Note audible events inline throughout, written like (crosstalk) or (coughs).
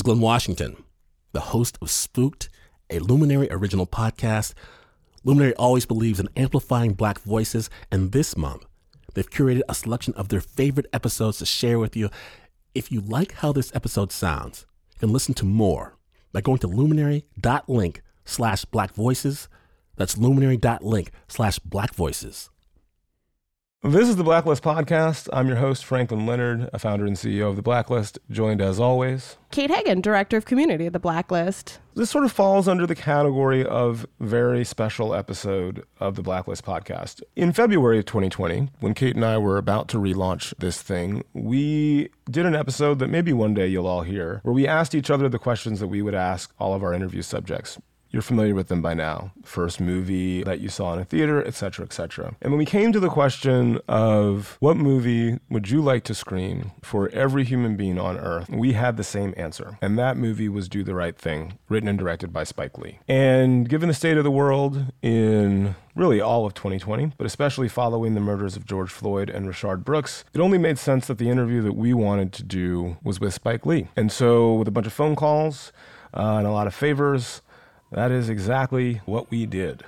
is Glynn Washington, the host of Spooked, a Luminary original podcast. Luminary always believes in amplifying black voices, and this month, they've curated a selection of their favorite episodes to share with you. If you like how this episode sounds, you can listen to more by going to luminary.link slash black voices. That's luminary.link slash black voices. This is the Blacklist Podcast. I'm your host, Franklin Leonard, a founder and CEO of The Blacklist, joined as always. Kate Hagen, Director of Community at The Blacklist. This sort of falls under the category of very special episode of the Blacklist Podcast. In February of 2020, when Kate and I were about to relaunch this thing, we did an episode that maybe one day you'll all hear, where we asked each other the questions that we would ask all of our interview subjects. You're familiar with them by now. First movie that you saw in a theater, etc., etc. And when we came to the question of what movie would you like to screen for every human being on earth, we had the same answer. And that movie was Do the Right Thing, written and directed by Spike Lee. And given the state of the world in really all of 2020, but especially following the murders of George Floyd and Rayshard Brooks, it only made sense that the interview that we wanted to do was with Spike Lee. And so, with a bunch of phone calls uh, and a lot of favors, that is exactly what we did.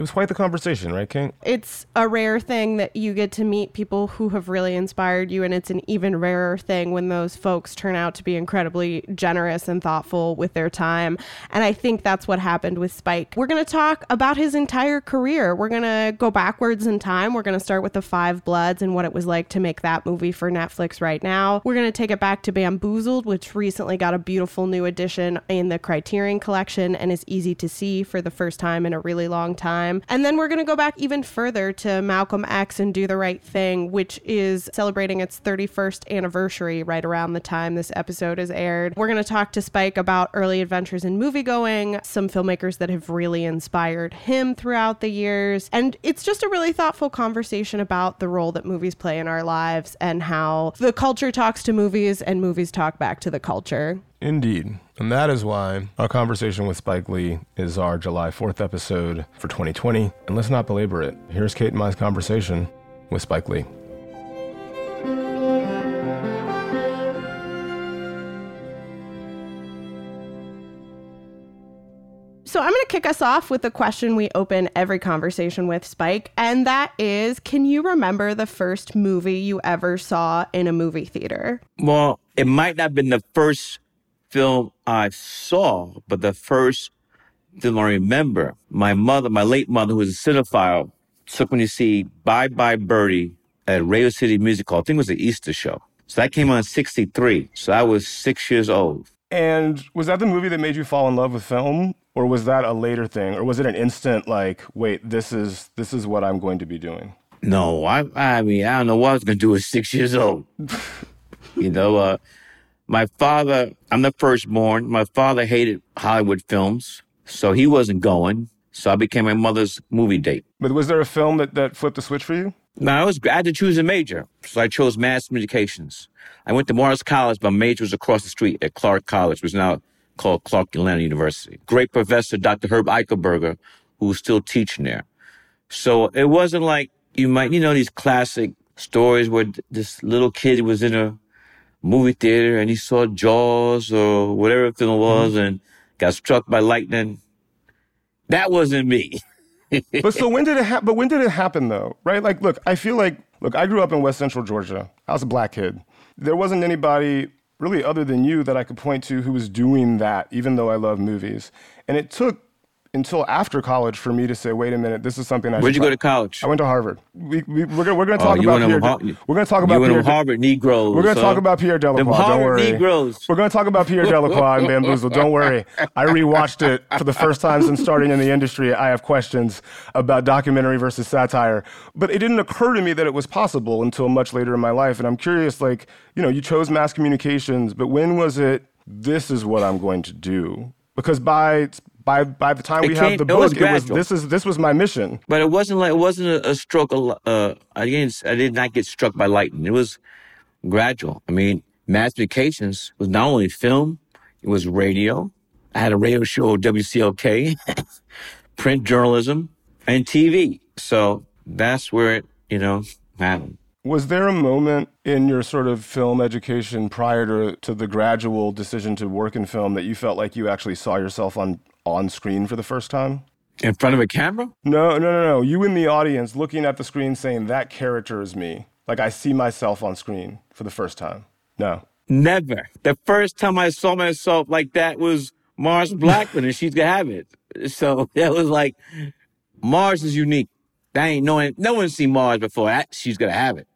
It was quite the conversation, right, King? It's a rare thing that you get to meet people who have really inspired you, and it's an even rarer thing when those folks turn out to be incredibly generous and thoughtful with their time. And I think that's what happened with Spike. We're going to talk about his entire career. We're going to go backwards in time. We're going to start with The Five Bloods and what it was like to make that movie for Netflix right now. We're going to take it back to Bamboozled, which recently got a beautiful new edition in the Criterion collection and is easy to see for the first time in a really long time time. And then we're going to go back even further to Malcolm X and Do the Right Thing, which is celebrating its 31st anniversary right around the time this episode is aired. We're going to talk to Spike about early adventures in moviegoing, some filmmakers that have really inspired him throughout the years. And it's just a really thoughtful conversation about the role that movies play in our lives and how the culture talks to movies and movies talk back to the culture. Indeed. And that is why our conversation with Spike Lee is our July 4th episode for 2020. And let's not belabor it. Here's Kate and my conversation with Spike Lee. So I'm going to kick us off with the question we open every conversation with, Spike, and that is Can you remember the first movie you ever saw in a movie theater? Well, it might not have been the first film I saw, but the first film I remember, my mother, my late mother, who was a cinephile, took me to see Bye Bye Birdie at Radio City Music Hall. I think it was the Easter show. So that came on 63. So I was six years old. And was that the movie that made you fall in love with film? Or was that a later thing? Or was it an instant like, wait, this is this is what I'm going to be doing? No, I I mean, I don't know what I was gonna do at six years old. (laughs) you know, uh, my father, I'm the firstborn. My father hated Hollywood films, so he wasn't going. So I became my mother's movie date. But was there a film that, that flipped the switch for you? No, I was I had to choose a major, so I chose mass communications. I went to Morehouse College, but my major was across the street at Clark College, which is now called Clark Atlanta University. Great professor, Dr. Herb Eichelberger, who's still teaching there. So it wasn't like you might, you know, these classic stories where this little kid was in a movie theater and he saw Jaws or whatever film it was mm-hmm. and got struck by lightning. That wasn't me. (laughs) but so when did it happen? But when did it happen though? Right? Like, look, I feel like, look, I grew up in West Central Georgia. I was a black kid. There wasn't anybody really other than you that I could point to who was doing that, even though I love movies. And it took until after college for me to say, wait a minute, this is something I. Where'd you try. go to college? I went to Harvard. We, we, we're gonna we're gonna oh, talk oh, about Pierre. Har- we're gonna talk about Pierre. Harvard Negroes. We're gonna so talk about Pierre Delacroix. Don't worry. Negroes. We're gonna talk about Pierre Delacroix and Bamboozle. Don't worry. I rewatched it for the first time since starting in the industry. I have questions about documentary versus satire, but it didn't occur to me that it was possible until much later in my life. And I'm curious, like you know, you chose mass communications, but when was it? This is what I'm going to do because by by by the time it we have the book, it was, this is this was my mission. But it wasn't like it wasn't a, a stroke. Uh, I didn't I did not get struck by lightning. It was gradual. I mean, mass communications was not only film, it was radio. I had a radio show, WCLK, (coughs) print journalism, and TV. So that's where it, you know, happened. Was there a moment in your sort of film education prior to, to the gradual decision to work in film that you felt like you actually saw yourself on, on screen for the first time? In front of a camera? No, no, no, no. You in the audience looking at the screen saying, that character is me. Like I see myself on screen for the first time. No. Never. The first time I saw myself like that was Mars Blackmon and She's Gotta Have It. So (laughs) that was like, Mars is unique. That ain't no one, no one's seen Mars before. She's Gotta Have It.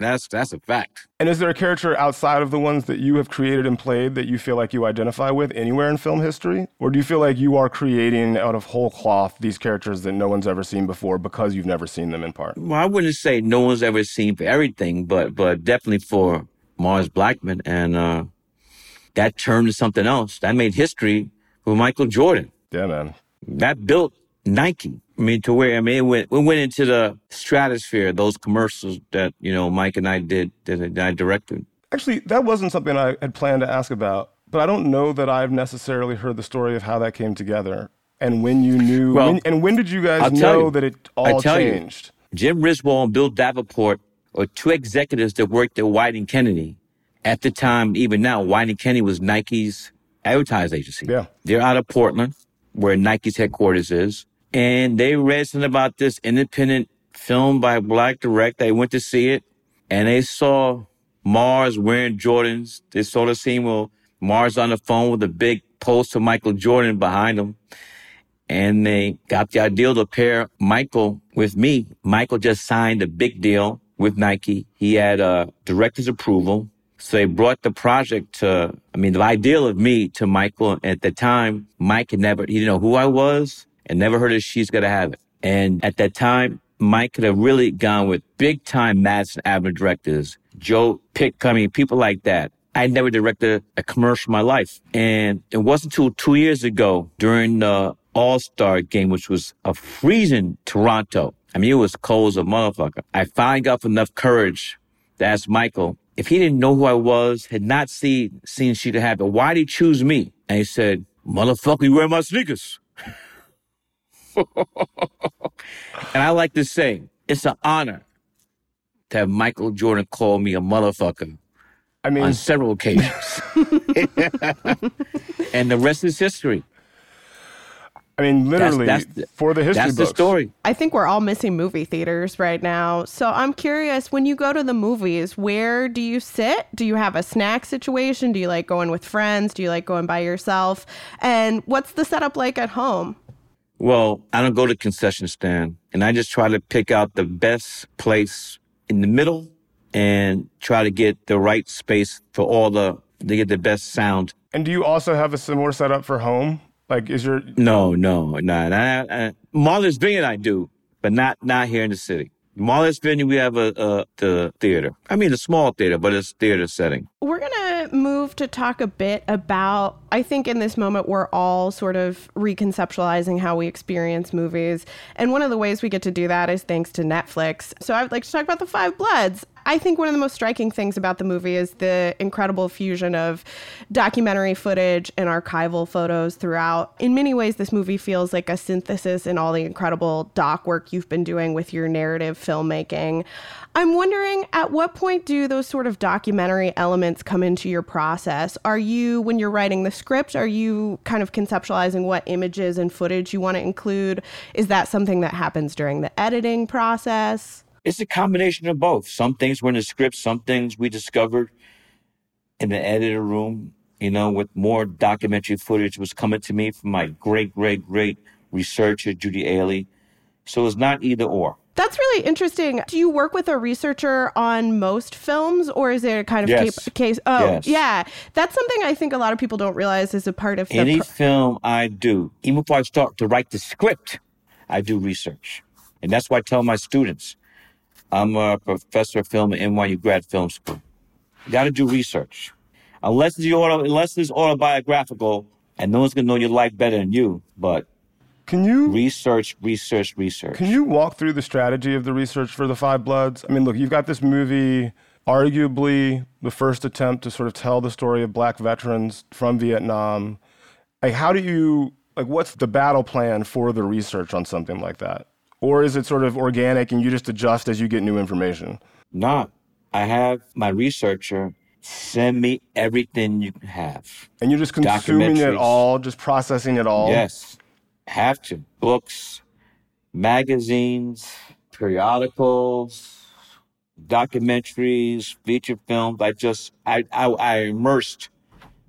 That's that's a fact. And is there a character outside of the ones that you have created and played that you feel like you identify with anywhere in film history? Or do you feel like you are creating out of whole cloth these characters that no one's ever seen before because you've never seen them in part? Well, I wouldn't say no one's ever seen for everything, but but definitely for Mars Blackmon. And uh, that turned to something else. That made history with Michael Jordan. Yeah, man. That built Nike. I mean, to where I mean, it went, we went into the stratosphere. Those commercials that you know Mike and I did that I directed. Actually, that wasn't something I had planned to ask about, but I don't know that I've necessarily heard the story of how that came together and when you knew. Well, when, and when did you guys I'll know you. that it all changed? You, Jim Riswold and Bill Davenport are two executives that worked at Wieden and Kennedy. At the time, even now, Wieden and Kennedy was Nike's advertising agency. Yeah, they're out of Portland, where Nike's headquarters is and they read something about this independent film by black director. They went to see it and they saw Mars wearing Jordans. They saw the scene where Mars on the phone with a big poster of Michael Jordan behind him. And they got the idea to pair Michael with me. Michael just signed a big deal with Nike. He had a director's approval. So they brought the project to, I mean, the ideal of me to Michael. At the time, Mike had never, he didn't know who I was and never heard of She's Gotta Have It. And at that time, Mike could have really gone with big time Madison Avenue directors, Joe Pytka, mean, people like that. I never directed a commercial in my life. And it wasn't until two years ago during the All-Star game, which was a freezing Toronto. I mean, it was cold as a motherfucker. I finally got enough courage to ask Michael if he didn't know who I was, had not seen, seen She to Have It, why'd he choose me? And he said, motherfucker, you wear my sneakers. (laughs) and I like to say, it's an honor to have Michael Jordan call me a motherfucker. I mean, on several occasions. (laughs) and the rest is history. I mean, literally, that's, that's the, for the history That's books. the story. I think we're all missing movie theaters right now. So I'm curious, when you go to the movies, where do you sit? Do you have a snack situation? Do you like going with friends? Do you like going by yourself? And what's the setup like at home? Well, I don't go to concession stand and I just try to pick out the best place in the middle and try to get the right space for all the, to get the best sound. And do you also have a similar setup for home? Like, is your. No, no, no. Nah, nah, nah. Martha's Vineyard I do, but not, not here in the city. Martha's Vineyard, we have a, a the theater. I mean, a small theater, but it's theater setting. We're going to move to talk a bit about, I think in this moment, we're all sort of reconceptualizing how we experience movies. And one of the ways we get to do that is thanks to Netflix. So I would like to talk about The Five Bloods. I think one of the most striking things about the movie is the incredible fusion of documentary footage and archival photos throughout. In many ways, this movie feels like a synthesis in all the incredible doc work you've been doing with your narrative filmmaking. I'm wondering at what point do those sort of documentary elements come into your process? Are you, when you're writing the script, are you kind of conceptualizing what images and footage you want to include? Is that something that happens during the editing process? It's a combination of both. Some things were in the script, some things we discovered in the editor room, you know, with more documentary footage was coming to me from my great, great, great researcher, Judy Aley. So it's not either or. That's really interesting. Do you work with a researcher on most films, or is it a kind of yes. case? Oh, yes. yeah. That's something I think a lot of people don't realize is a part of any pro- film I do. Even before I start to write the script, I do research, and that's why I tell my students I'm a professor of film at NYU Grad Film School. Got to do research. Unless it's, auto, unless it's autobiographical and no one's going to know your life better than you, but can you research, research, research? Can you walk through the strategy of the research for the Five Bloods? I mean, look, you've got this movie, arguably the first attempt to sort of tell the story of black veterans from Vietnam. Like, how do you, like, what's the battle plan for the research on something like that? Or is it sort of organic and you just adjust as you get new information? Nah, I have my researcher send me everything you can have. And you're just consuming it all, just processing it all. Yes, have to. Books, magazines, periodicals, documentaries, feature films. I just, I, I, I immersed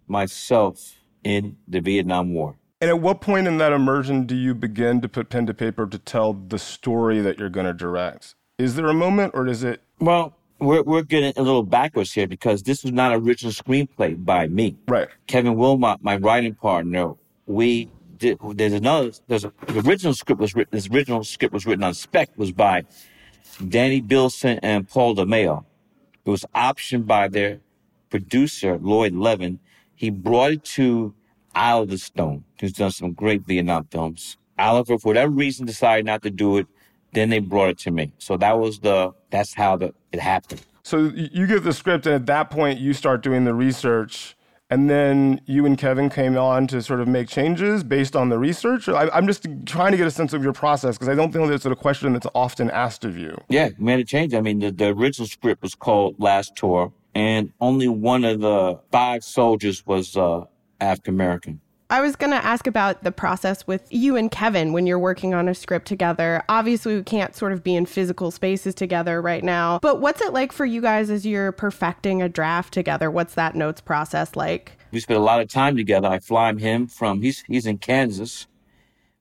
myself in the Vietnam War. And at what point in that immersion do you begin to put pen to paper to tell the story that you're going to direct? Is there a moment or is it Well, we're, we're getting a little backwards here because this was not an original screenplay by me. right? Kevin Willmott, my writing partner, we did. There's another. There's a the original script was written. This original script was written on spec. Was by Danny Bilson and Paul DeMeo. It was optioned by their producer Lloyd Levin. He brought it to Oliver Stone, who's done some great Vietnam films. Oliver, for whatever reason, decided not to do it. Then they brought it to me. So that was the. That's how the it happened. So you get the script, and at that point, you start doing the research, and then you and Kevin came on to sort of make changes based on the research. I, I'm just trying to get a sense of your process because I don't think that's a question that's often asked of you. Yeah, we made a change. I mean, the, the original script was called Last Tour, and only one of the five soldiers was uh, African American. I was going to ask about the process with you and Kevin when you're working on a script together. Obviously, we can't sort of be in physical spaces together right now, but what's it like for you guys as you're perfecting a draft together? What's that notes process like? We spend a lot of time together. I fly him from he's he's in Kansas,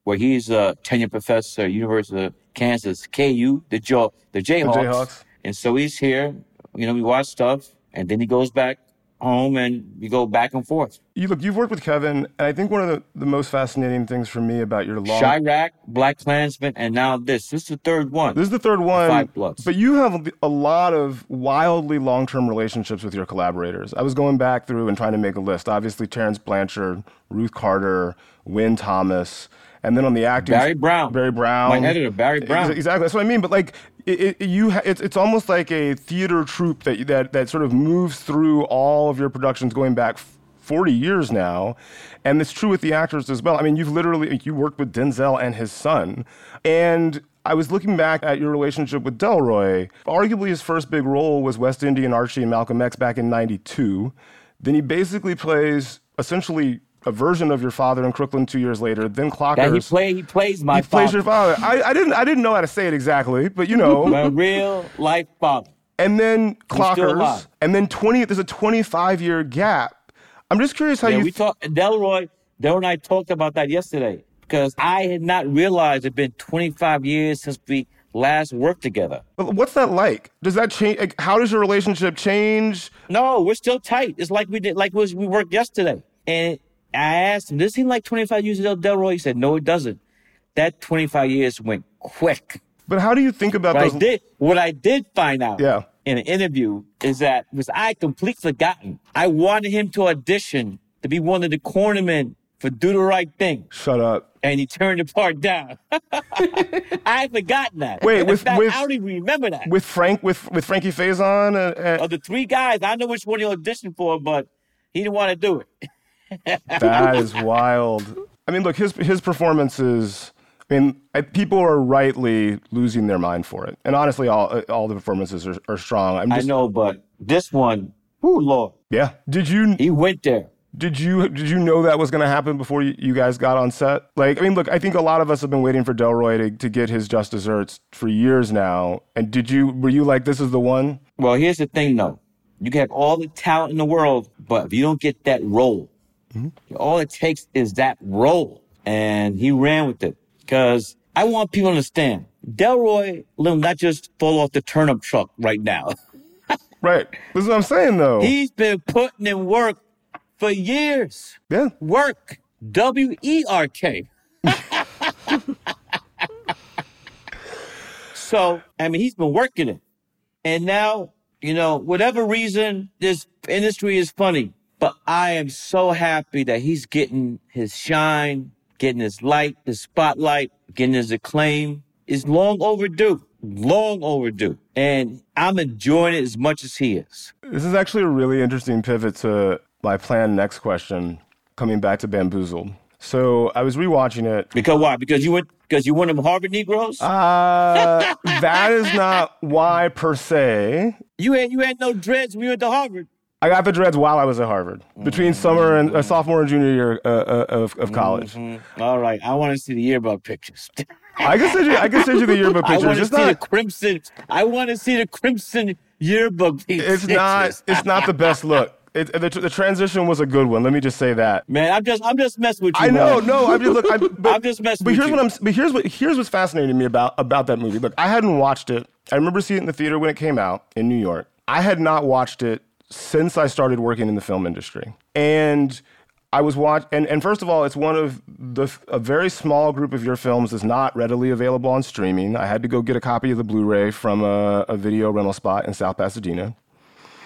where he's a tenure professor at University of Kansas, KU, the Jaw, the Jayhawks. Jayhawks. And so he's here. You know, we watch stuff, and then he goes back home, and you go back and forth. You look, you've worked with Kevin, and I think one of the, the most fascinating things for me about your long Chi-Raq, Black Klansman, and now this. This is the third one. This is the third one. Five Bloods. But you have a lot of wildly long term relationships with your collaborators. I was going back through and trying to make a list. Obviously, Terence Blanchard, Ruth Carter, Wynn Thomas, and then on the acting. Barry Brown. Barry Brown. My editor, Barry Brown. Exactly. That's what I mean. But like, it, it, you, ha- it's, it's almost like a theater troupe that, that, that sort of moves through all of your productions going back 40 years now. And it's true with the actors as well. I mean, you've literally, you worked with Denzel and his son. And I was looking back at your relationship with Delroy. Arguably, his first big role was West Indian Archie and Malcolm X back in 92. Then he basically plays essentially a version of your father in Crooklyn two years later. Then Clockers. That he play, he plays my father. he plays your father. I, I didn't I didn't know how to say it exactly, but you know. my real life father. and then Clockers, and then twenty. There's a 25 year gap. I'm just curious how Yeah, you. we talked. Delroy, Delroy and I talked about that yesterday because I had not realized it'd been 25 years since we last worked together. But what's that like? Does that change? Like, how does your relationship change? No, we're still tight. It's like we did, like we worked yesterday. And I asked him, "Does it seem like 25 years ago, Delroy?" He said, "No, it doesn't. That 25 years went quick." But how do you think about I those? did. What I did find out Yeah. in an interview is that was I completely forgotten. I wanted him to audition to be one of the cornermen for Do the Right Thing, Shut up. and he turned the part down. (laughs) I had forgotten that. Wait, with- fact, with- I don't even remember that. With Frank, with with Frankie Faison, uh, uh, of the three guys, I know which one he auditioned for, but he didn't want to do it. That is wild. I mean, look, his his performances. I mean, I, people are rightly losing their mind for it, and honestly, all all the performances are, are strong. I'm I just, know, but this one, oh Lord, yeah. Did you he went there. Did you did you know that was going to happen before you, you guys got on set? Like, I mean, look, I think a lot of us have been waiting for Delroy to, to get his just desserts for years now. And did you were you like this is the one? Well, here's the thing, though. You can have all the talent in the world, but if you don't get that role, Mm-hmm. all it takes is that role. And he ran with it because I want people to understand Delroy will not just fall off the turnip truck right now. (laughs) Right. This is what I'm saying though. He's been putting in work for years. yeah. Work. W E R K. (laughs) so, I mean, he's been working it. And now, you know, whatever reason, this industry is funny. But I am so happy that he's getting his shine, getting his light, his spotlight, getting his acclaim. It's long overdue. Long overdue. And I'm enjoying it as much as he is. This is actually a really interesting pivot to my planned next question, coming back to Bamboozled. So I was rewatching it. Because why? Because you went Because you one of Harvard Negroes? Uh, that is not why per se. you had you had no dreads when you went to Harvard. I got the dreads while I was at Harvard, between summer and uh, sophomore and junior year uh, uh, of, of college. Mm-hmm. All right, I want to see the yearbook pictures. I can send you. I can send you the yearbook (laughs) I pictures. want to It's see the not. crimson. I want to see the crimson yearbook pictures. It's not. It's not the best look. It, the, the transition was a good one. Let me just say that. Man, I'm just I'm just messing with you. I know, man. no, I'm just look. I'm, (laughs) but, I'm just messing But with here's you. what I'm. But here's what here's what's fascinating to me about about that movie. Look, I hadn't watched it. I remember seeing it in the theater when it came out in New York. I had not watched it since I started working in the film industry, and I was watch. And and first of all, it's one of the a very small group of your films is not readily available on streaming. I had to go get a copy of the Blu-ray from a, a video rental spot in South Pasadena.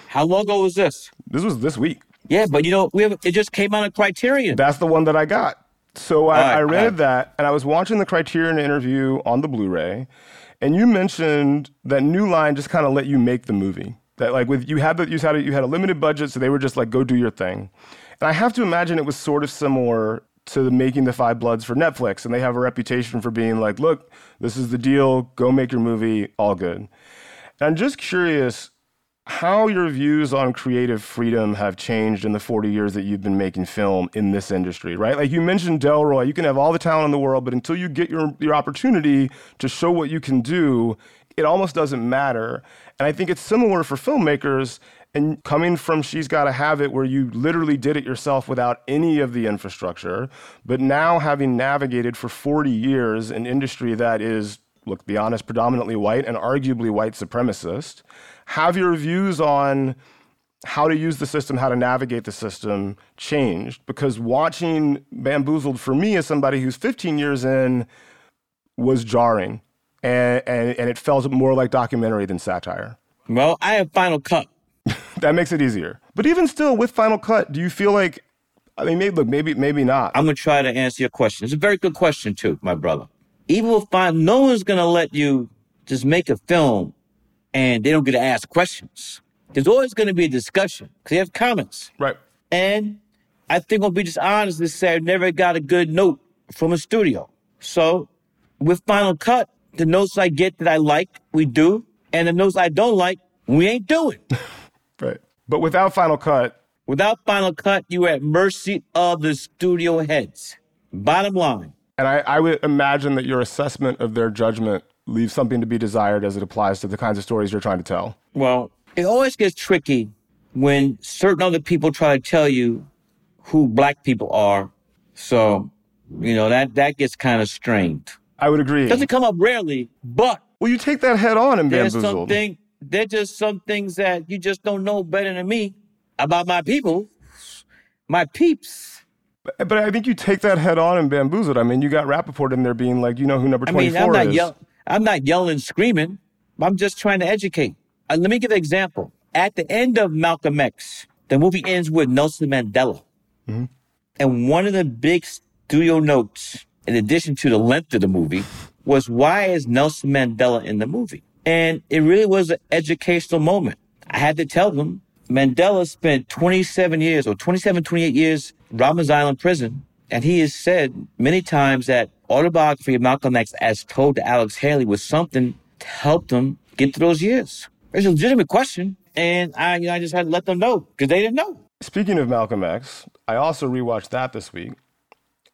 How long ago was this? This was this week. Yeah, but you know, we have it just came out of Criterion. That's the one that I got. So I, right, I rented right. that, and I was watching the Criterion interview on the Blu-ray, and you mentioned that New Line just kind of let you make the movie. That like with you had the, you had a, you had a limited budget, so they were just like go do your thing. And I have to imagine it was sort of similar to the making the Five Bloods for Netflix, and they have a reputation for being like, look, this is the deal, go make your movie, all good. And I'm just curious how your views on creative freedom have changed in the 40 years that you've been making film in this industry, right? Like you mentioned Delroy, you can have all the talent in the world, but until you get your, your opportunity to show what you can do, it almost doesn't matter. And I think it's similar for filmmakers. And coming from She's Gotta Have It, where you literally did it yourself without any of the infrastructure, but now having navigated for 40 years an industry that is look, be honest, predominantly white and arguably white supremacist. Have your views on how to use the system, how to navigate the system changed? Because watching Bamboozled for me as somebody who's 15 years in was jarring. And, and, and it felt more like documentary than satire. well, I have Final Cut. (laughs) That makes it easier. But even still, with Final Cut, do you feel like, I mean, maybe, look, maybe, maybe not. I'm gonna try to answer your question. It's a very good question too, my brother. Even with Final, no one's gonna let you just make a film and they don't get to ask questions. There's always gonna be a discussion because they have comments. Right. And I think I'll be just honest to say I never got a good note from a studio. So with Final Cut, the notes I get that I like, we do. And the notes I don't like, we ain't doing. (laughs) Right. But without Final Cut, Without Final Cut, you are at mercy of the studio heads. Bottom line. and I, I would imagine that your assessment of their judgment leaves something to be desired as it applies to the kinds of stories you're trying to tell. Well, it always gets tricky when certain other people try to tell you who black people are. So, you know, that, that gets kind of strained. I would agree. Doesn't come up rarely, but Well, you take that head on in there's Bamboozled. something, there's just some things that you just don't know better than me about my people, my peeps. But I think you take that head on in Bamboozled. I mean, you got Rapaport in there being like, you know who number twenty four I 24 mean, I'm not is. yell, I'm not yelling, screaming. I'm just trying to educate. Uh, let me give an example. At the end of Malcolm X, the movie ends with Nelson Mandela, and one of the big studio notes, in addition to the length of the movie, was why is Nelson Mandela in the movie? And it really was an educational moment. I had to tell them Mandela spent 27 years or 27, 28 years Robben Island prison. And he has said many times that autobiography of Malcolm X, as told to Alex Haley, was something to help them get through those years. It's a legitimate question. And I, you know, I just had to let them know because they didn't know. Speaking of Malcolm X, I also rewatched that this week.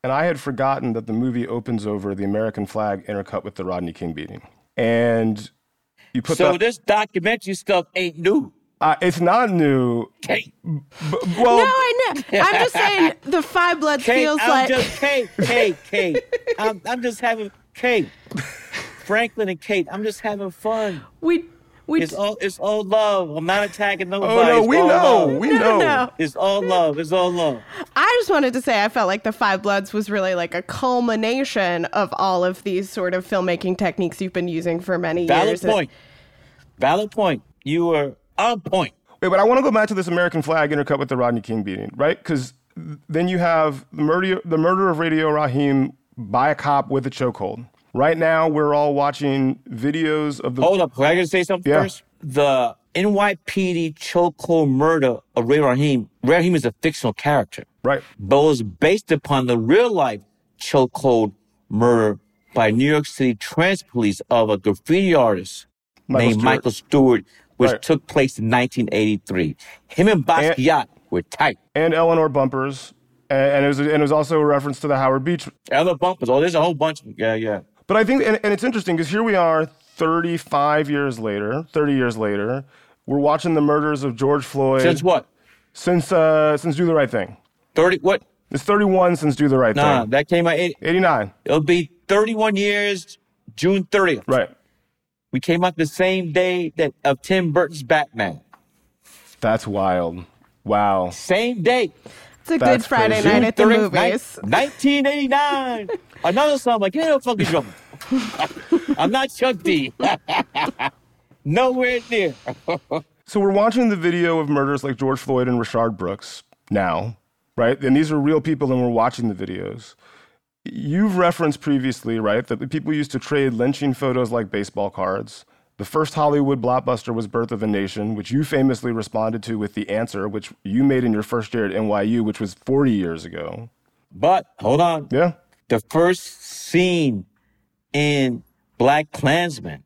And I had forgotten that the movie opens over the American flag intercut with the Rodney King beating. And you put So that. this documentary stuff ain't new. uh, it's not new. Kate, But, well, No, I know. I'm just saying the Five Bloods Kate, feels I'm like just Kate, Kate, Kate. I'm, I'm just having Kate, Franklin and Kate. I'm just having fun. we we It's all it's all love. I'm not attacking nobody. oh, no, It's we know. love. We no, know. no, no. It's all love. It's all love. I just wanted to say I felt like the Five Bloods was really like a culmination of all of these sort of filmmaking techniques you've been using for many Valid years. Valid point. Valid point. You were on point. Wait, but I want to go back to this American flag intercut with the Rodney King beating, right? Because then you have the murder, the murder of Radio Raheem by a cop with a chokehold. Right now, we're all watching videos of the. Hold up. can I gotta say something Yeah. first. The NYPD chokehold murder of Ray Raheem. Ray Raheem is a fictional character, Right. but was based upon the real life chokehold murder by New York City Transit Police of a graffiti artist Michael named Stewart. Michael Stewart, which Right. took place in 1983. Him and Basquiat were tight. and Eleanor Bumpurs, and, and it was and it was also a reference to the Howard Beach. Other bumpers. Oh, there's a whole bunch. Yeah, yeah. But I think, and, and it's interesting because here we are, 35 years later, 30 years later, we're watching the murders of George Floyd Since what? since uh, since Do the Right Thing. 30? What? It's 31 since Do the Right Nah, Thing. that came out. 80, 89, it'll be 31 years, June 30th. right? We came out the same day that of Tim Burton's Batman. That's wild. Wow. Same day. It's a That's good Friday crazy. night at the 30th, movies. ni- 1989. (laughs) Another song like, get the fucking drum. I'm not Chuck D. (laughs) Nowhere near. (laughs) So we're watching the video of murders like George Floyd and Rayshard Brooks now, right? And these are real people, and we're watching the videos. You've referenced previously, right, that people used to trade lynching photos like baseball cards. The first Hollywood blockbuster was Birth of a Nation, which you famously responded to with The Answer, which you made in your first year at NYU, which was 40 years ago. But hold on. Yeah? The first scene in BlacKkKlansman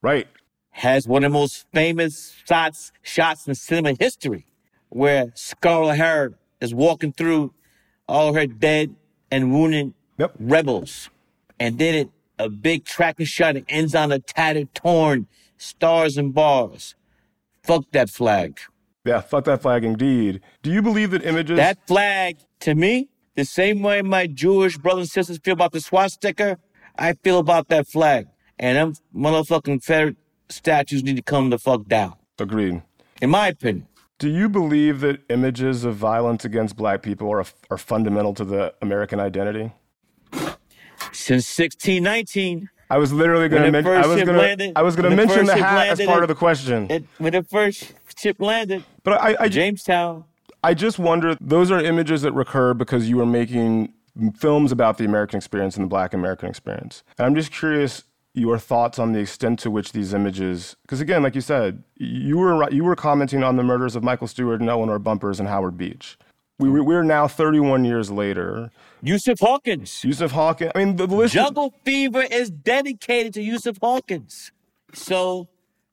Right. has one of the most famous shots shots in cinema history, where Scarlett O'Hara is walking through all her dead and wounded Yep. rebels, and then it a big tracking shot that ends on a tattered, torn stars and bars. Fuck that flag. Yeah, fuck that flag indeed. Do you believe that images. That flag, to me, the same way my Jewish brothers and sisters feel about the swastika, I feel about that flag. And them motherfucking Confederate statues need to come the fuck down, Agreed. in my opinion. Do you believe that images of violence against black people are, are fundamental to the American identity? Since 1619, I was literally going to mention. I was going to. I was going to mention the hat as part in- of the question. it, when the first ship landed, but I, I, Jamestown, I just wonder. Those are images that recur because you are making films about the American experience and the Black American experience. And I'm just curious your thoughts on the extent to which these images. Because again, like you said, you were you were commenting on the murders of Michael Stewart and Eleanor Bumpurs and Howard Beach. We, we- we're now 31 years later. Yusuf Hawkins. Yusuf Hawkins. I mean, the, the list. is- Jungle Fever is dedicated to Yusuf Hawkins. So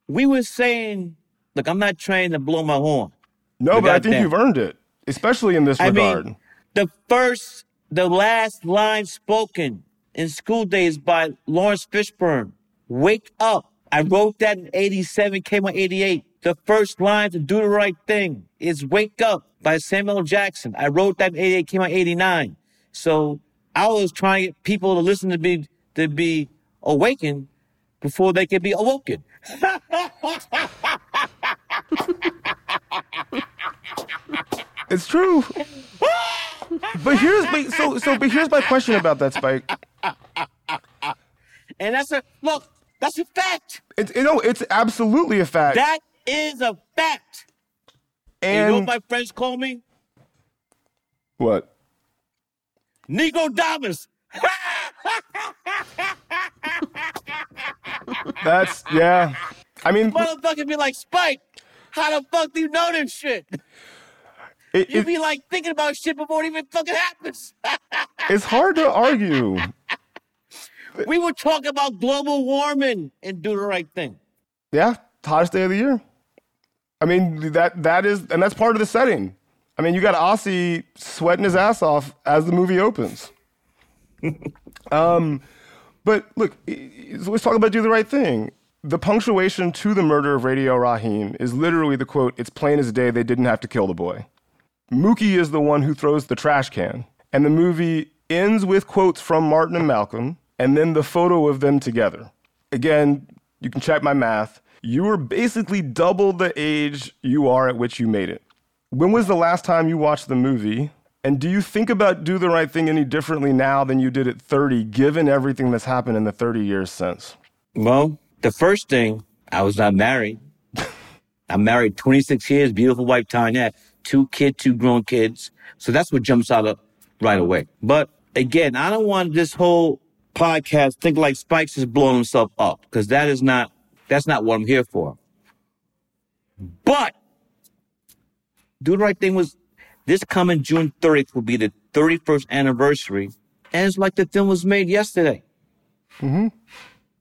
we were saying, look, I'm not trying to blow my horn. No, But but I think goddamn. you've earned it, especially in this I regard. mean, the first, the last line spoken in School Daze by Laurence Fishburne, wake up. I wrote that in 87, came out 88. The first line to do the right thing is wake up by Samuel L. Jackson. I wrote that in 88, came out 89. So I was trying to get people to listen to be, to be awakened before they could be awoken. it's true. (laughs) (laughs) but here's but, so so. But here's my question about that, Spike. (laughs) And that's a, look, that's a fact. It's you know it's absolutely a fact. That is a fact. And you know what my friends call me? what? Negrodamus. (laughs) That's yeah. I mean, Motherfucker be like, Spike, how the fuck do you know this shit? It, You be like thinking about shit before it even fucking happens. (laughs) it's hard to argue. (laughs) we were talking about global warming and do the right thing. Yeah, hottest day of the year. I mean that that is, and that's part of the setting. I mean, you got Aussie sweating his ass off as the movie opens. (laughs) um, but look, i- i- so let's talk about do the right thing. The punctuation to the murder of Radio Raheem is literally the quote: "It's plain as day they didn't have to kill the boy." Mookie is the one who throws the trash can, and the movie ends with quotes from Martin and Malcolm, and then the photo of them together. Again, you can check my math. You were basically double the age you are at which you made it. When was the last time you watched the movie? And do you think about Do the Right Thing any differently now than you did at 30, given everything that's happened in the 30 years since? Well, the first thing, I was not married. (laughs) I'm married 26 years, beautiful wife Tanya, two kids, two grown kids. So that's what jumps out of right away. But again, I don't want this whole podcast think like Spikes is blowing himself up because that is not that's not what I'm here for. But do the right thing was this coming June 30th will be the 31st anniversary, and it's like the film was made yesterday. Mm-hmm.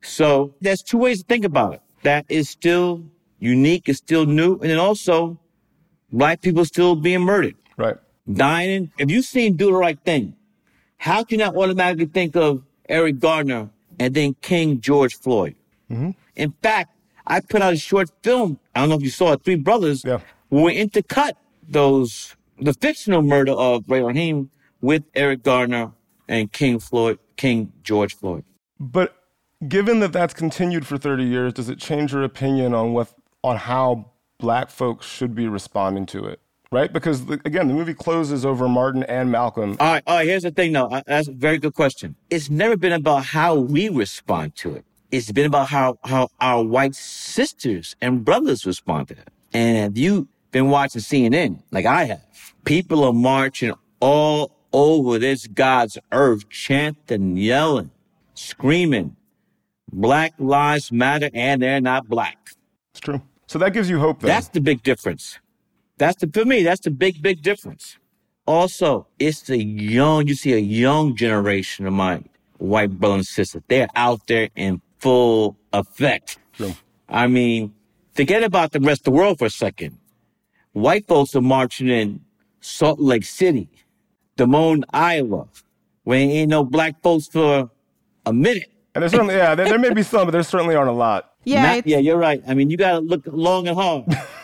So there's two ways to think about it. That is still unique, it's still new, and then also black people still being murdered, Right. dying. If you've seen Do the Right Thing, how can you not automatically think of Eric Garner and then King George Floyd? Mm-hmm. In fact, I put out a short film. I don't know if you saw it, Three Brothers, Yeah. where we intercut those the fictional murder of Ray Raheem with Eric Garner and King Floyd, King George Floyd. But given that that's continued for 30 years, does it change your opinion on what on how black folks should be responding to it? Right? Because the, again, the movie closes over Martin and Malcolm. All right, all right. Here's the thing, though. Uh, That's a very good question. It's never been about how we respond to it. It's been about how how our white sisters and brothers respond to it. And have you been watching CNN like I have? People are marching all over this God's earth, chanting, yelling, screaming, "Black Lives Matter," and they're not black. It's true. So that gives you hope then. That's the big difference. That's the for me. That's the big big difference. Also, it's the young. You see a young generation of my white brothers and sisters. They're out there in full effect. True. I mean, forget about the rest of the world for a second. White folks are marching in Salt Lake City, Des Moines, Iowa, where ain't no black folks for a minute. and there's certainly, yeah, there, there may be some, but there certainly aren't a lot. Yeah, Not- yeah, you're right. I mean, you got to look long and hard. (laughs)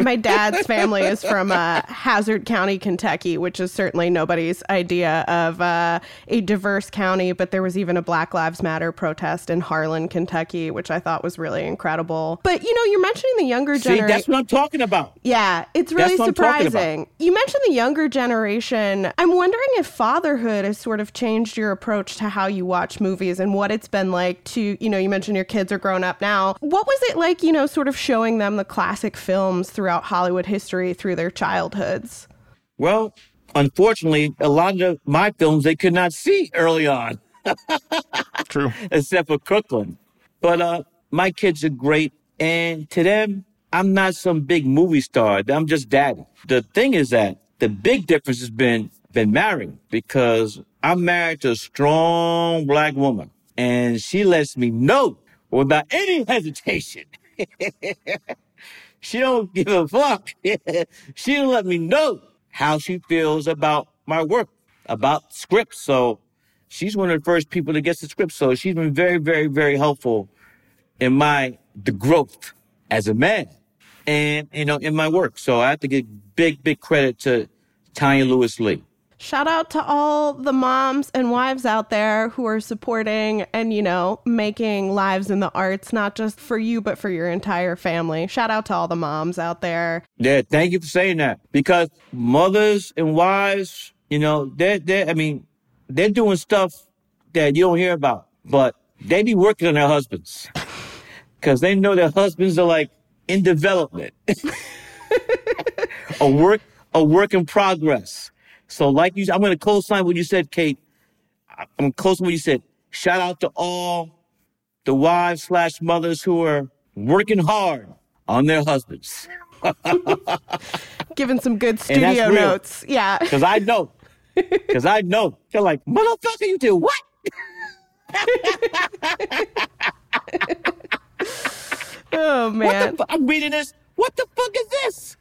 my dad's family is from uh, Hazard County, Kentucky, which is certainly nobody's idea of uh, a diverse county. But there was even a Black Lives Matter protest in Harlan, Kentucky, which I thought was really incredible. But you know, you're mentioning the younger generation. that's what I'm talking about. Yeah, it's really That's what I'm talking about. surprising. You mentioned the younger generation. I'm wondering if fatherhood has sort of changed your approach to how you watch movies and what it's been like to, you know, you mentioned your kids are grown up now. What was it like, you know, sort of showing them the classic films throughout Hollywood history through their childhoods? Well, unfortunately, a lot of my films they could not see early on, (laughs) True. except for Crooklyn. But uh, my kids are great, and to them, I'm not some big movie star. I'm just daddy. The thing is that the big difference has been been marrying because I'm married to a strong black woman, and she lets me know without any hesitation. (laughs) She don't give a fuck. (laughs) She'll let me know how she feels about my work, about scripts. So she's one of the first people that gets the script. So she's been very, very, very helpful in my the growth as a man and you know in my work. So I have to give big, big credit to Tanya Lewis Lee. Shout out to all the moms and wives out there who are supporting and, you know, making lives in the arts, not just for you, but for your entire family. Shout out to all the moms out there. Yeah, thank you for saying that. Because mothers and wives, you know, they're, they're, I mean, they're doing stuff that you don't hear about, but they be working on their husbands. (laughs) Because they know their husbands are like in development. (laughs) a work, a work in progress. So like you, I'm going to co-sign what you said, Kate. I'm going to what you said. Shout out to all the wives slash mothers who are working hard on their husbands. (laughs) Giving some good studio notes. Yeah. Cause I know. (laughs) Cause I know. They're like, motherfucker, you did what? (laughs) Oh, What man. the fu- I'm reading this. What the fuck is this?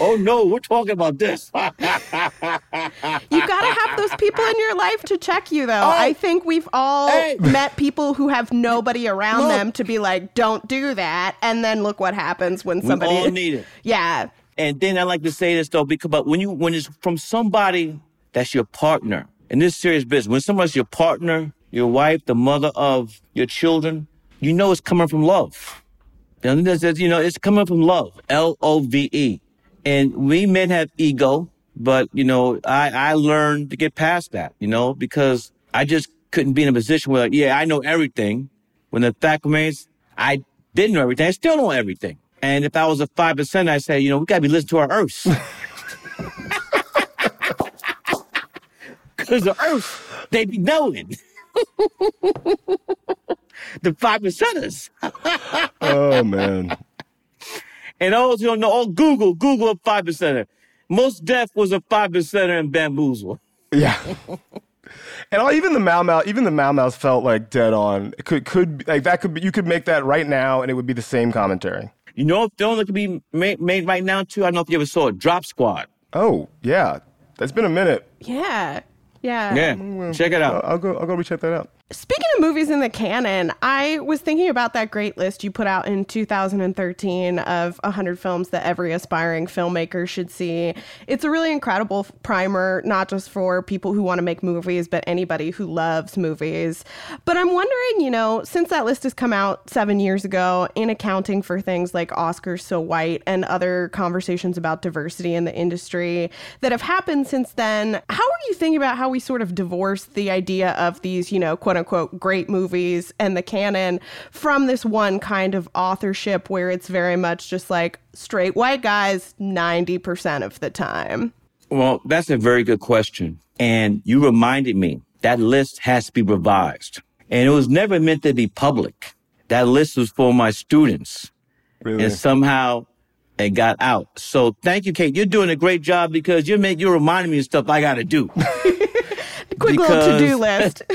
Oh no, we're talking about this. You got to have those people in your life to check you, though. Oh. I think we've all Hey. met people who have nobody around Look. them to be like, don't do that. And then look what happens when somebody. we all need it. (laughs) yeah. And then I like to say this though, because but when you when it's from somebody that's your partner in this serious business, when somebody's your partner, your wife, the mother of your children, you know it's coming from love. You know, there's- there's- you know, it's coming from love. L O V E. And we men have ego, but you know, I I learned to get past that. You know, because I just couldn't be in a position where, like, yeah, I know everything. When the fact remains, I didn't know everything. I still don't know everything. And if I was a five percent, I'd say, you know, we gotta be listening to our earths. (laughs) Cause the earth, they be knowing. (laughs) the five percenters. Oh man. And those who don't know, oh, Google, Google a five percenter. Mos Def was a five percenter in Bamboozle. (laughs) Yeah. And all, even the Mau Mau, even the Mau Mau's felt like dead on. It could could like that could be, you could make that right now, and it would be the same commentary. You know a film that could be made, made right now too? I don't know if you ever saw it, Drop Squad. Oh yeah, that's been a minute. Yeah. Yeah. Yeah, mm, check it out. I'll go. I'll go recheck that out. Speaking of movies in the canon, I was thinking about that great list you put out in 2013 of 100 films that every aspiring filmmaker should see. It's a really incredible primer, not just for people who want to make movies, but anybody who loves movies. But I'm wondering, you know, since that list has come out seven years ago, in accounting for things like Oscars So White and other conversations about diversity in the industry that have happened since then, how are you thinking about how we sort of divorce the idea of these, you know, quote unquote great movies and the canon from this one kind of authorship where it's very much just like straight white guys 90% of the time? Well, that's a very good question. And you reminded me that list has to be revised. And it was never meant to be public. That list was for my students. Really? And somehow it got out. So thank you, Kate. You're doing a great job because you're making, you're reminding me of stuff I got to do. (laughs) Quick little to do list. (laughs)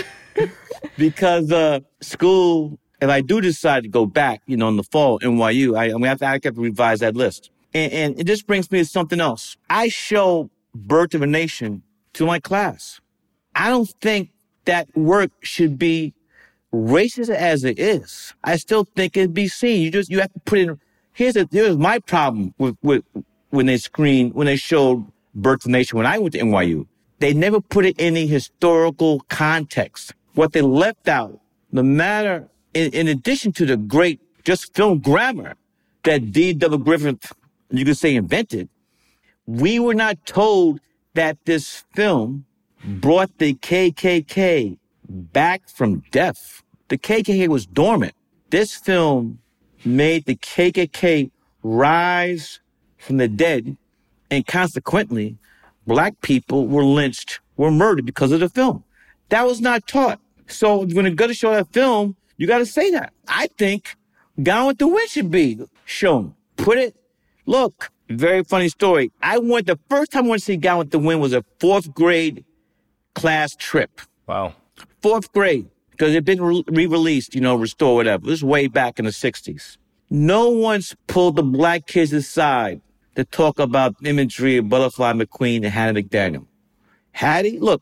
because uh, school, if I do decide to go back, you know, in the fall, NYU, I, gonna have to, I have to revise that list. And, and it just brings me to something else. I show Birth of a Nation to my class. I don't think that work should be racist as it is. I still think it'd be seen. You just you have to put in. Here's a, here's my problem with with when they screen when they showed Birth of a Nation when I went to NYU. They never put it in any historical context. What they left out, no matter in, in addition to the great just film grammar that D. W. Griffith, you could say, invented, we were not told that this film brought the KKK back from death. The KKK was dormant. This film made the KKK rise from the dead, and consequently, black people were lynched, were murdered because of the film. That was not taught. So when you're going to show that film, you got to say that. I think Gone with the Wind should be shown. Put it. Look, very funny story. I went the first time I went to see Gone with the Wind was a fourth grade class trip. Wow. Fourth grade because it had been re- re-released, you know, restored, whatever. This was way back in the '60s. No one's pulled the black kids aside to talk about imagery of Butterfly McQueen and Hannah McDaniel. Hattie, look,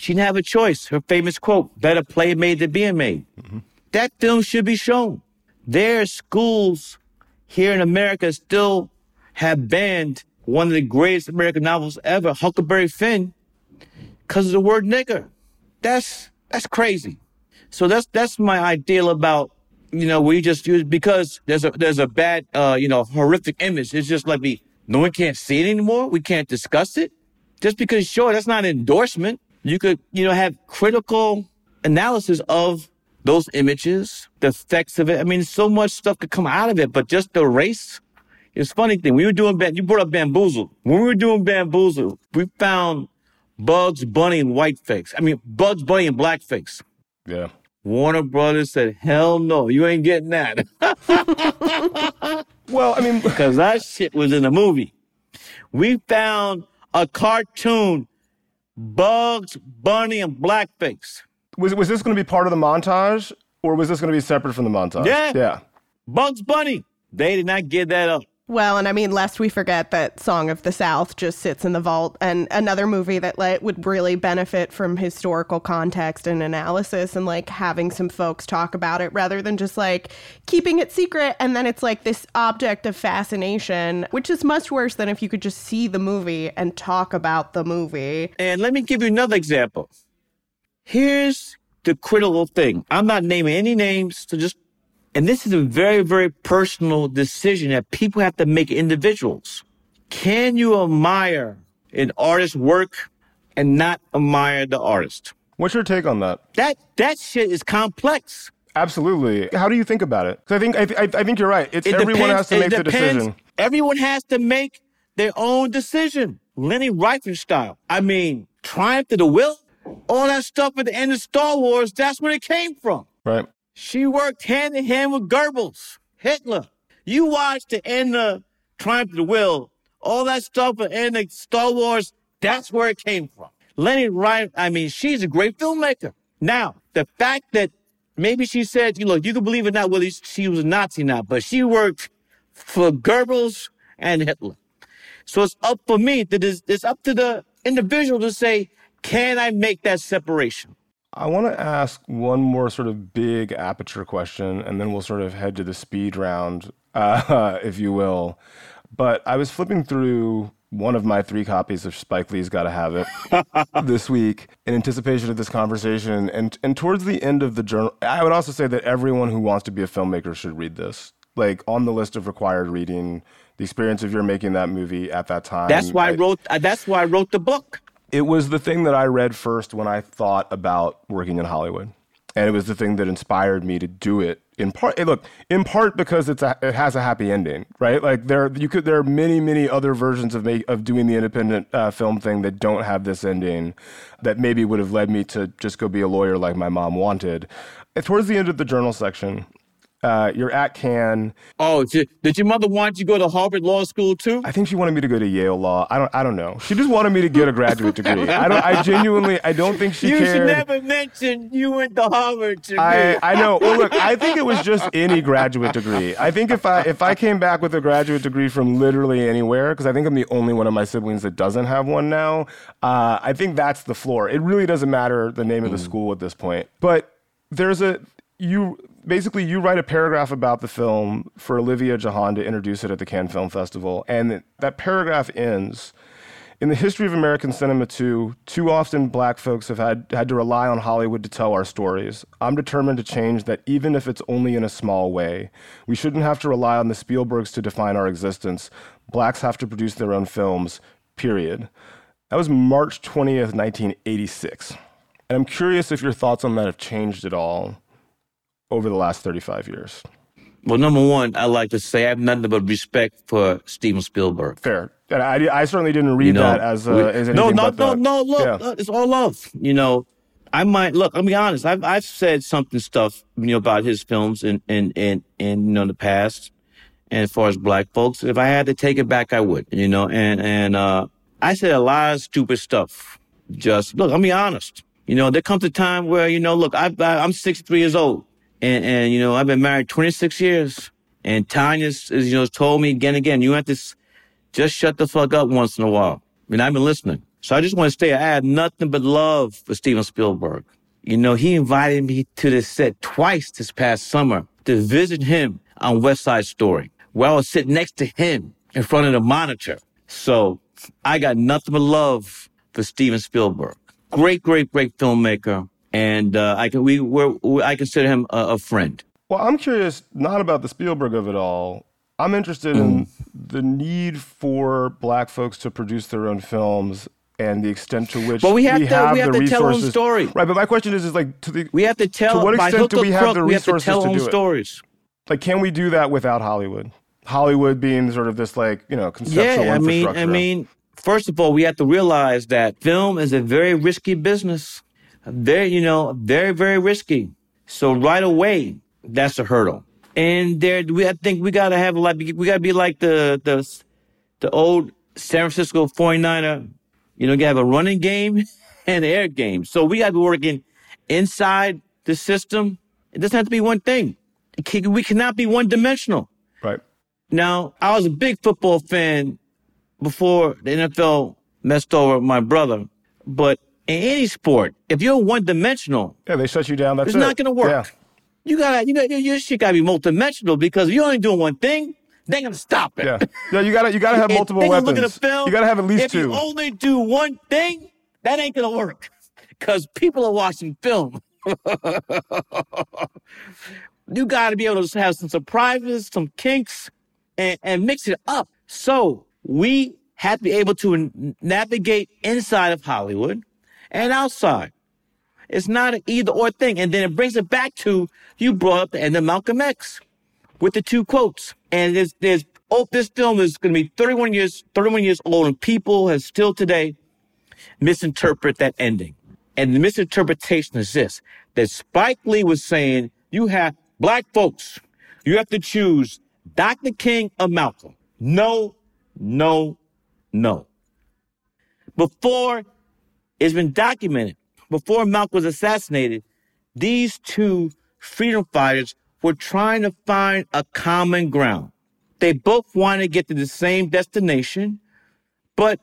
she didn't have a choice. Her famous quote, better play maid than being maid. That film should be shown. There are schools here in America still have banned one of the greatest American novels ever, Huckleberry Finn, because of the word nigger. That's that's crazy. So that's that's my ideal about you know we just use because there's a there's a bad uh you know horrific image. It's just like we no one can't see it anymore. We can't discuss it just because sure that's not an endorsement. You could you know have critical analysis of those images, the effects of it. I mean, so much stuff could come out of it, but just the race. It's funny thing. We were doing you brought up Bamboozled. When we were doing Bamboozled, we found Bugs Bunny and whiteface. I mean, Bugs Bunny and blackface. Yeah. Warner Brothers said, "Hell no, you ain't getting that," (laughs) Well, I mean, (laughs) because that shit was in the movie. We found a cartoon, Bugs Bunny and blackface. was was this going to be part of the montage, or was this going to be separate from the montage? Yeah. Yeah. Bugs Bunny. They did not give that up. Well, and I mean, lest we forget that Song of the South just sits in the vault, and another movie that like would really benefit from historical context and analysis, and like having some folks talk about it rather than just like keeping it secret, and then it's like this object of fascination, which is much worse than if you could just see the movie and talk about the movie. And let me give you another example. Here's the critical thing. I'm not naming any names, so just, and this is a very, very personal decision that people have to make individuals. Can you admire an artist's work and not admire the artist? What's your take on that? That, that shit is complex. Absolutely. How do you think about it? I think I, th- I think you're right. It's It everyone depends- has to make the decision. Everyone has to make their own decision. Leni Riefenstahl. I mean, Triumph of the Will. All that stuff at the end of Star Wars, that's where it came from. Right. She worked hand in hand with Goebbels, Hitler. You watched the end of Triumph of the Will, all that stuff at the Star Wars, that's where it came from. Leni Ryan, I mean, she's a great filmmaker. Now, the fact that maybe she said, you know, you can believe it or not, whether she was a Nazi now, but she worked for Goebbels and Hitler. So it's up for me it's, it's up to the individual to say, can I make that separation? I want to ask one more sort of big aperture question, and then we'll sort of head to the speed round, uh, (laughs) if you will. But I was flipping through one of my three copies of Spike Lee's Gotta Have It (laughs) this week in anticipation of this conversation. And, and towards the end of the journal, I would also say that everyone who wants to be a filmmaker should read this. Like on the list of required reading, the experience of your making that movie at that time. That's why I, wrote. Uh, that's why I wrote the book. It was the thing that I read first when I thought about working in Hollywood, and it was the thing that inspired me to do it in part look in part because it's a, it has a happy ending right? Like there you could there are many many other versions of make, of doing the independent uh, film thing that don't have this ending that maybe would have led me to just go be a lawyer like my mom wanted. Towards the end of the journal section uh, you're at Cannes. Oh, did your mother want you to go to Harvard Law School too? I think she wanted me to go to Yale Law. I don't. I don't know. She just wanted me to get a graduate degree. I don't. I genuinely. I don't think she (laughs) you cared. Should never mention you went to Harvard. To I. I know. Well, look. I think it was just any graduate degree. I think if I if I came back with a graduate degree from literally anywhere, because I think I'm the only one of my siblings that doesn't have one now. Uh, I think that's the floor. It really doesn't matter the name of the mm. school at this point. But there's a you basically you write a paragraph about the film for Olivia Jahan to introduce it at the Cannes Film Festival, and that paragraph ends. In the history of American cinema, too, too often black folks have had, had to rely on Hollywood to tell our stories. I'm determined to change that, even if it's only in a small way. We shouldn't have to rely on the Spielbergs to define our existence. Blacks have to produce their own films, period. That was March 20th, 1986. And I'm curious if your thoughts on that have changed at all over the last 35 years? Well, number one, I like to say I have nothing but respect for Steven Spielberg. Fair. And I, I certainly didn't read you know, that as, uh, we, as anything no, no, no, no. Look, yeah. look, it's all love. You know, I might look. I'll be honest. I've I've said something stuff you know about his films in in in in you know the past, and as far as black folks, if I had to take it back, I would. You know, and and uh, I said a lot of stupid stuff. Just look. I'll be honest. You know, there comes a time where you know, look, I, I I'm 63 years old. And, and, you know, I've been married 26 years. And Tonya's, you know, told me again and again, you have to just shut the fuck up once in a while. I mean, I've been listening. So I just want to say I had nothing but love for Steven Spielberg. You know, he invited me to the set twice this past summer to visit him on West Side Story, where I was sitting next to him in front of the monitor. So I got nothing but love for Steven Spielberg. Great, great, great filmmaker and uh, I can we were I consider him a, a, friend. Well, I'm curious not about the Spielberg of it all. I'm interested mm. in the need for black folks to produce their own films and the extent to which but we have we to have we have the to resources. tell them story. Right, but my question is is like to the we have to tell to what extent do we have crook, the resources we have to, tell to do stories. It? Like, can we do that without Hollywood? Hollywood being sort of this like you know conceptual yeah, I mean, I mean, first of all, we have to realize that film is a very risky business very, you know, very, very risky. So right away, that's a hurdle. And there, we, I think we gotta have like, we gotta be like the, the, the old San Francisco 49er, you know, you have a running game (laughs) and an air game. So we gotta be working inside the system. It doesn't have to be one thing. We cannot be one dimensional. Right. Now, I was a big football fan before the NFL messed over my brother, but in any sport, if you're one dimensional, yeah, they shut you down. That's it's it. not going to work. Yeah. You gotta, you got, your shit gotta be multidimensional because if you're only doing one thing, they're gonna stop it. Yeah, yeah, you gotta, you gotta have (laughs) multiple weapons. Look at a film, you gotta have at least if two. If you only do one thing, that ain't gonna work because people are watching film. (laughs) you gotta be able to have some surprises, some kinks, and, and mix it up. So we have to be able to navigate inside of Hollywood and outside. It's not an either or thing. And then it brings it back to you brought up the end of Malcolm X with the two quotes. And there's, there's, oh, this film is going to be 31 years, 31 years old and people have still today misinterpret that ending. And the misinterpretation is this, that Spike Lee was saying, you have black folks, you have to choose Dr. King or Malcolm. No, no, no. Before It's been documented. Before Malcolm was assassinated, these two freedom fighters were trying to find a common ground. They both wanted to get to the same destination, but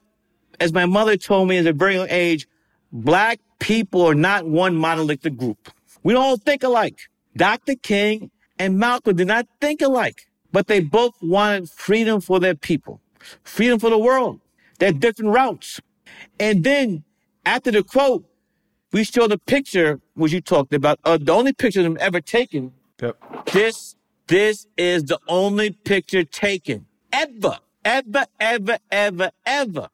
as my mother told me at a very young age, black people are not one monolithic group. We don't think alike. Dr. King and Malcolm did not think alike, but they both wanted freedom for their people, freedom for the world. They're different routes. And then after the quote, we showed a picture, which you talked about, uh, the only picture of them ever taken. Yep. This, this is the only picture taken ever, ever, ever, ever, ever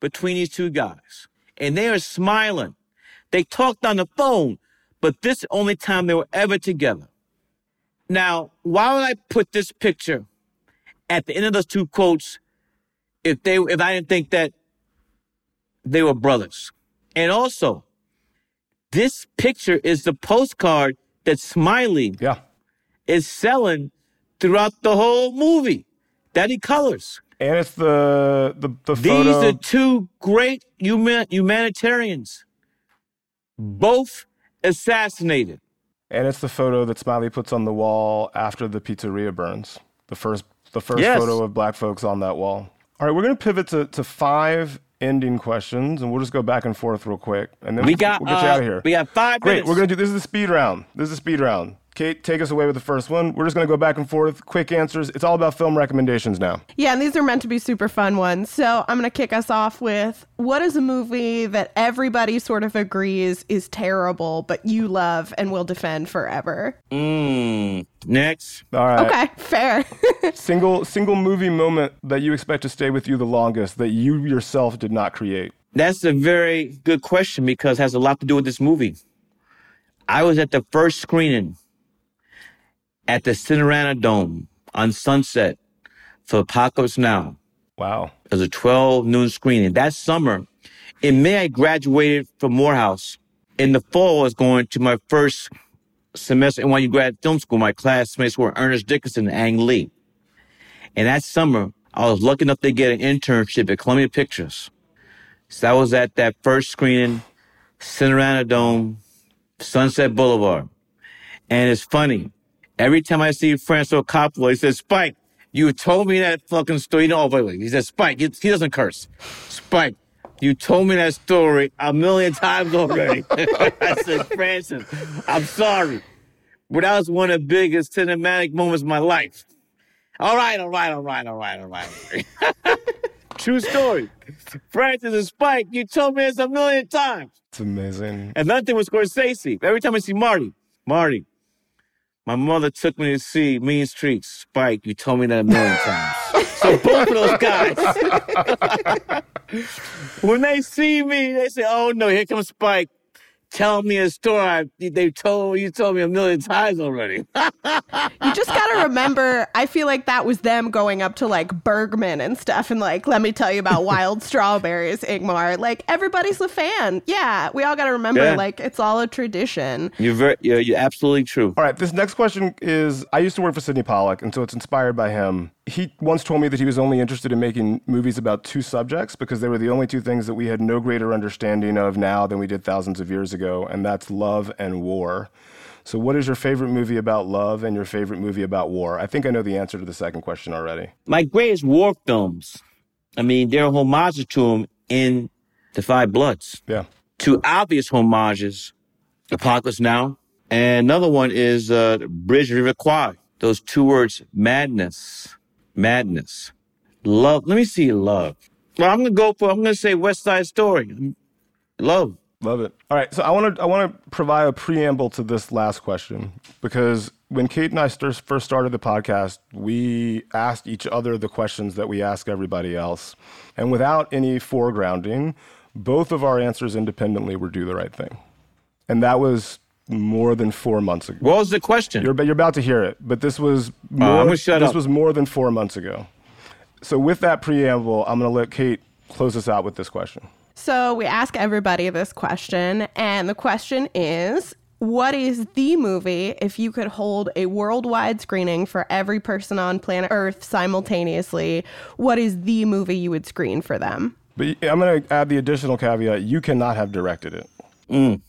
between these two guys. And they are smiling. They talked on the phone, but this is the only time they were ever together. Now, why would I put this picture at the end of those two quotes if they if I didn't think that they were brothers? And also, this picture is the postcard that Smiley Yeah. is selling throughout the whole movie that he colors. And it's the the, the These photo. are two great human, humanitarians, both assassinated. And it's the photo that Smiley puts on the wall after the pizzeria burns. The first the first Yes. photo of black folks on that wall. All right, we're going to pivot to, to five ending questions, and we'll just go back and forth real quick, and then We we'll, got we'll get you uh, out of here. We got five Great. minutes. We're going to do this is the speed round. This is the speed round. Kate, take us away with the first one. We're just going to go back and forth, quick answers. It's all about film recommendations now. Yeah, and these are meant to be super fun ones. So I'm going to kick us off with what is a movie that everybody sort of agrees is terrible, but you love and will defend forever? Mm, next. All right. Okay, fair. (laughs) Single single movie moment that you expect to stay with you the longest that you yourself did not create. That's a very good question because it has a lot to do with this movie. I was at the first screening at the Cinerama Dome on Sunset for Apocalypse Now. Wow. It was a 12 noon screening. That summer, in May, I graduated from Morehouse. In the fall, I was going to my first semester in NYU grad film school. My classmates were Ernest Dickerson and Ang Lee. And that summer, I was lucky enough to get an internship at Columbia Pictures. So I was at that first screening, Cinerama Dome, Sunset Boulevard. And it's funny. Every time I see Francis Coppola, he says, Spike, you told me that fucking story. You know, oh, wait, wait. He says, Spike, he, he doesn't curse. Spike, you told me that story a million (laughs) times already. (laughs) I said, Francis, I'm sorry. But that was one of the biggest cinematic moments of my life. All right, all right, all right, all right, all right. (laughs) True story. Francis and Spike, you told me this a million times. It's amazing. And another thing was Scorsese. Every time I see Marty, Marty, my mother took me to see Mean Streets. Spike, you told me that a million times. so both of those guys, (laughs) when they see me, they say, "Oh no, here comes Spike." Tell me a story I, they told you told me a million times already. you just got to remember, I feel like that was them going up to like Bergman and stuff and like, let me tell you about wild (laughs) strawberries, Ingmar. Like, everybody's a fan. Yeah, we all got to remember, Yeah. like, it's all a tradition. you're very, you're, you're absolutely true. All right, this next question is I used to work for Sydney Pollack, and so it's inspired by him. He once told me that he was only interested in making movies about two subjects because they were the only two things that we had no greater understanding of now than we did thousands of years ago, and that's love and war. So, what is your favorite movie about love and your favorite movie about war? I think I know the answer to the second question already. my greatest war films, I mean, there are homages to them in The Five Bloods. Yeah. Two obvious homages, Apocalypse Now, and another one is uh, Bridge River Kwai. Those two words, madness, madness, love. Let me see love. Well, I'm gonna go for. I'm gonna say West Side Story. Love. Love it. All right, so I want to I want to provide a preamble to this last question because when Kate and I st- first started the podcast, we asked each other the questions that we ask everybody else, and without any foregrounding, both of our answers independently were "do the right thing," and that was more than four months ago. What was the question? You're, you're about to hear it, but this was more, I'm gonna shut this up. was more than four months ago. So with that preamble, I'm going to let Kate close us out with this question. So we ask everybody this question, and the question is What is the movie, if you could hold a worldwide screening for every person on planet Earth simultaneously, what is the movie you would screen for them? But I'm going to add the additional caveat you cannot have directed it. Mm.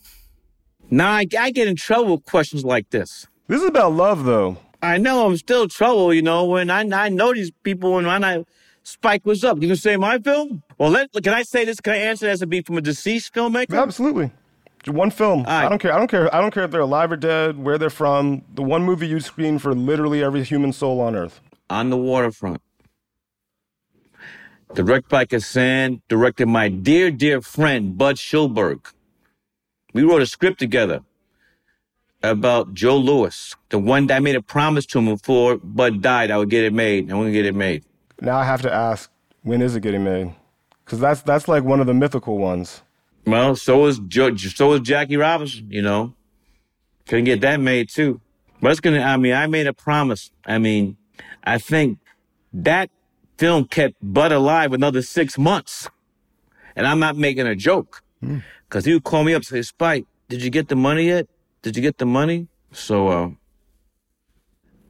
Now I, I get in trouble with questions like this. This is about love, though. I know I'm still trouble, you know, when I, I know these people and when I Spike, was up? You gonna say my film? Well, let, can I say this? Can I answer as a be from a deceased filmmaker? Absolutely. One film. Right. I don't care. I don't care. I don't care if they're alive or dead, where they're from. The one movie you screen for literally every human soul on earth. On the waterfront. Directed by Kazan, directed my dear, dear friend, Budd Schulberg. We wrote a script together about Joe Louis, the one that I made a promise to him before Budd died, I would get it made. I want to get it made. Now I have to ask, when is it getting made? Because that's that's like one of the mythical ones. Well, so is jo- so is Jackie Robinson. You know, couldn't get that made too. But it's gonna. I mean, I made a promise. I mean, I think that film kept Budd alive another six months, and I'm not making a joke. Because mm. he would call me up and say, "Spike, did you get the money yet? Did you get the money?" So, uh,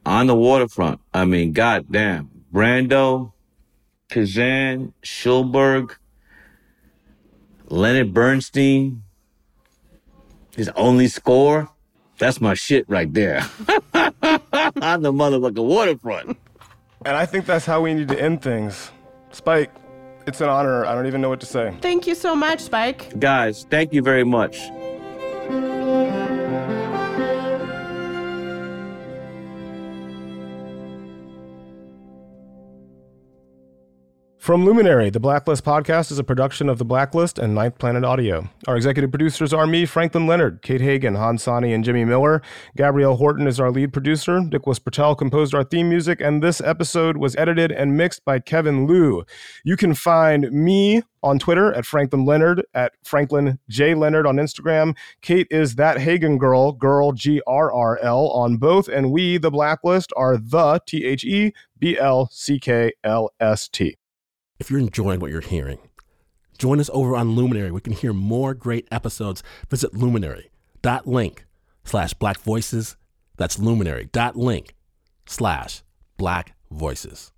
on the waterfront. I mean, goddamn, Brando, Kazan, Schulberg, Leonard Bernstein, his only score. That's my shit right there. (laughs) On the motherfucking waterfront. And I think that's how we need to end things. Spike, it's an honor. I don't even know what to say. Thank you so much, Spike. Guys, thank you very much. From Luminary, the Blacklist podcast is a production of The Blacklist and Ninth Planet Audio. Our executive producers are me, Franklin Leonard, Kate Hagen, Han Sani, and Jimmy Miller. Gabrielle Horton is our lead producer. Nicholas Patel composed our theme music, and this episode was edited and mixed by Kevin Liu. You can find me on Twitter at Franklin Leonard, at Franklin J. Leonard on Instagram. Kate is that Hagen girl, girl G R R L on both, and we, The Blacklist, are the T H E B L C K L S T. If you're enjoying what you're hearing, join us over on Luminary. We can hear more great episodes. Visit luminary.link slash black voices. That's luminary.link slash black voices.